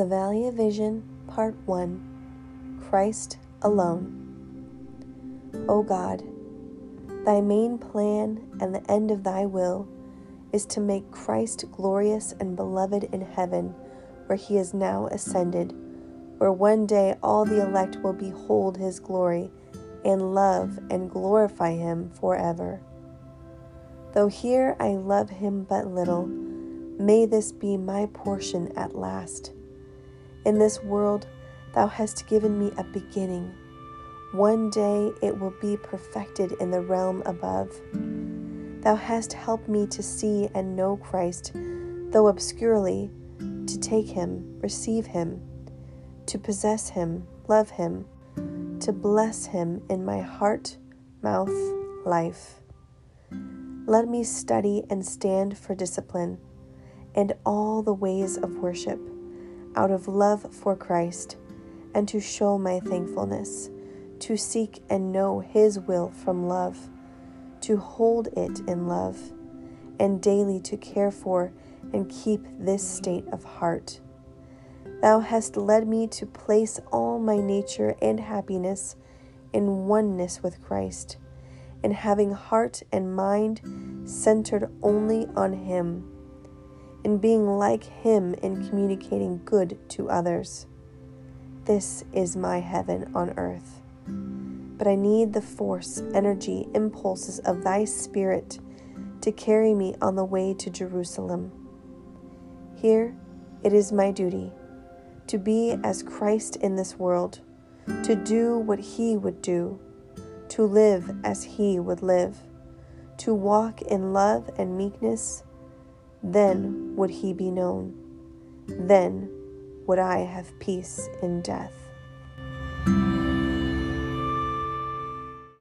The Valley of Vision, Part 1 Christ Alone. O God, Thy main plan and the end of Thy will is to make Christ glorious and beloved in heaven, where He is now ascended, where one day all the elect will behold His glory and love and glorify Him forever. Though here I love Him but little, may this be my portion at last in this world, thou hast given me a beginning. One day it will be perfected in the realm above. Thou hast helped me to see and know Christ, though obscurely, to take him, receive him, to possess him, love him, to bless him in my heart, mouth, life. Let me study and stand for discipline and all the ways of worship out of love for Christ and to show my thankfulness, to seek and know His will from love, to hold it in love, and daily to care for and keep this state of heart. Thou hast led me to place all my nature and happiness in oneness with Christ, in having heart and mind centered only on Him in being like Him in communicating good to others. This is my heaven on earth. But I need the force, energy, impulses of Thy Spirit to carry me on the way to Jerusalem. Here it is my duty to be as Christ in this world, to do what He would do, to live as He would live, to walk in love and meekness then would he be known. Then would I have peace in death.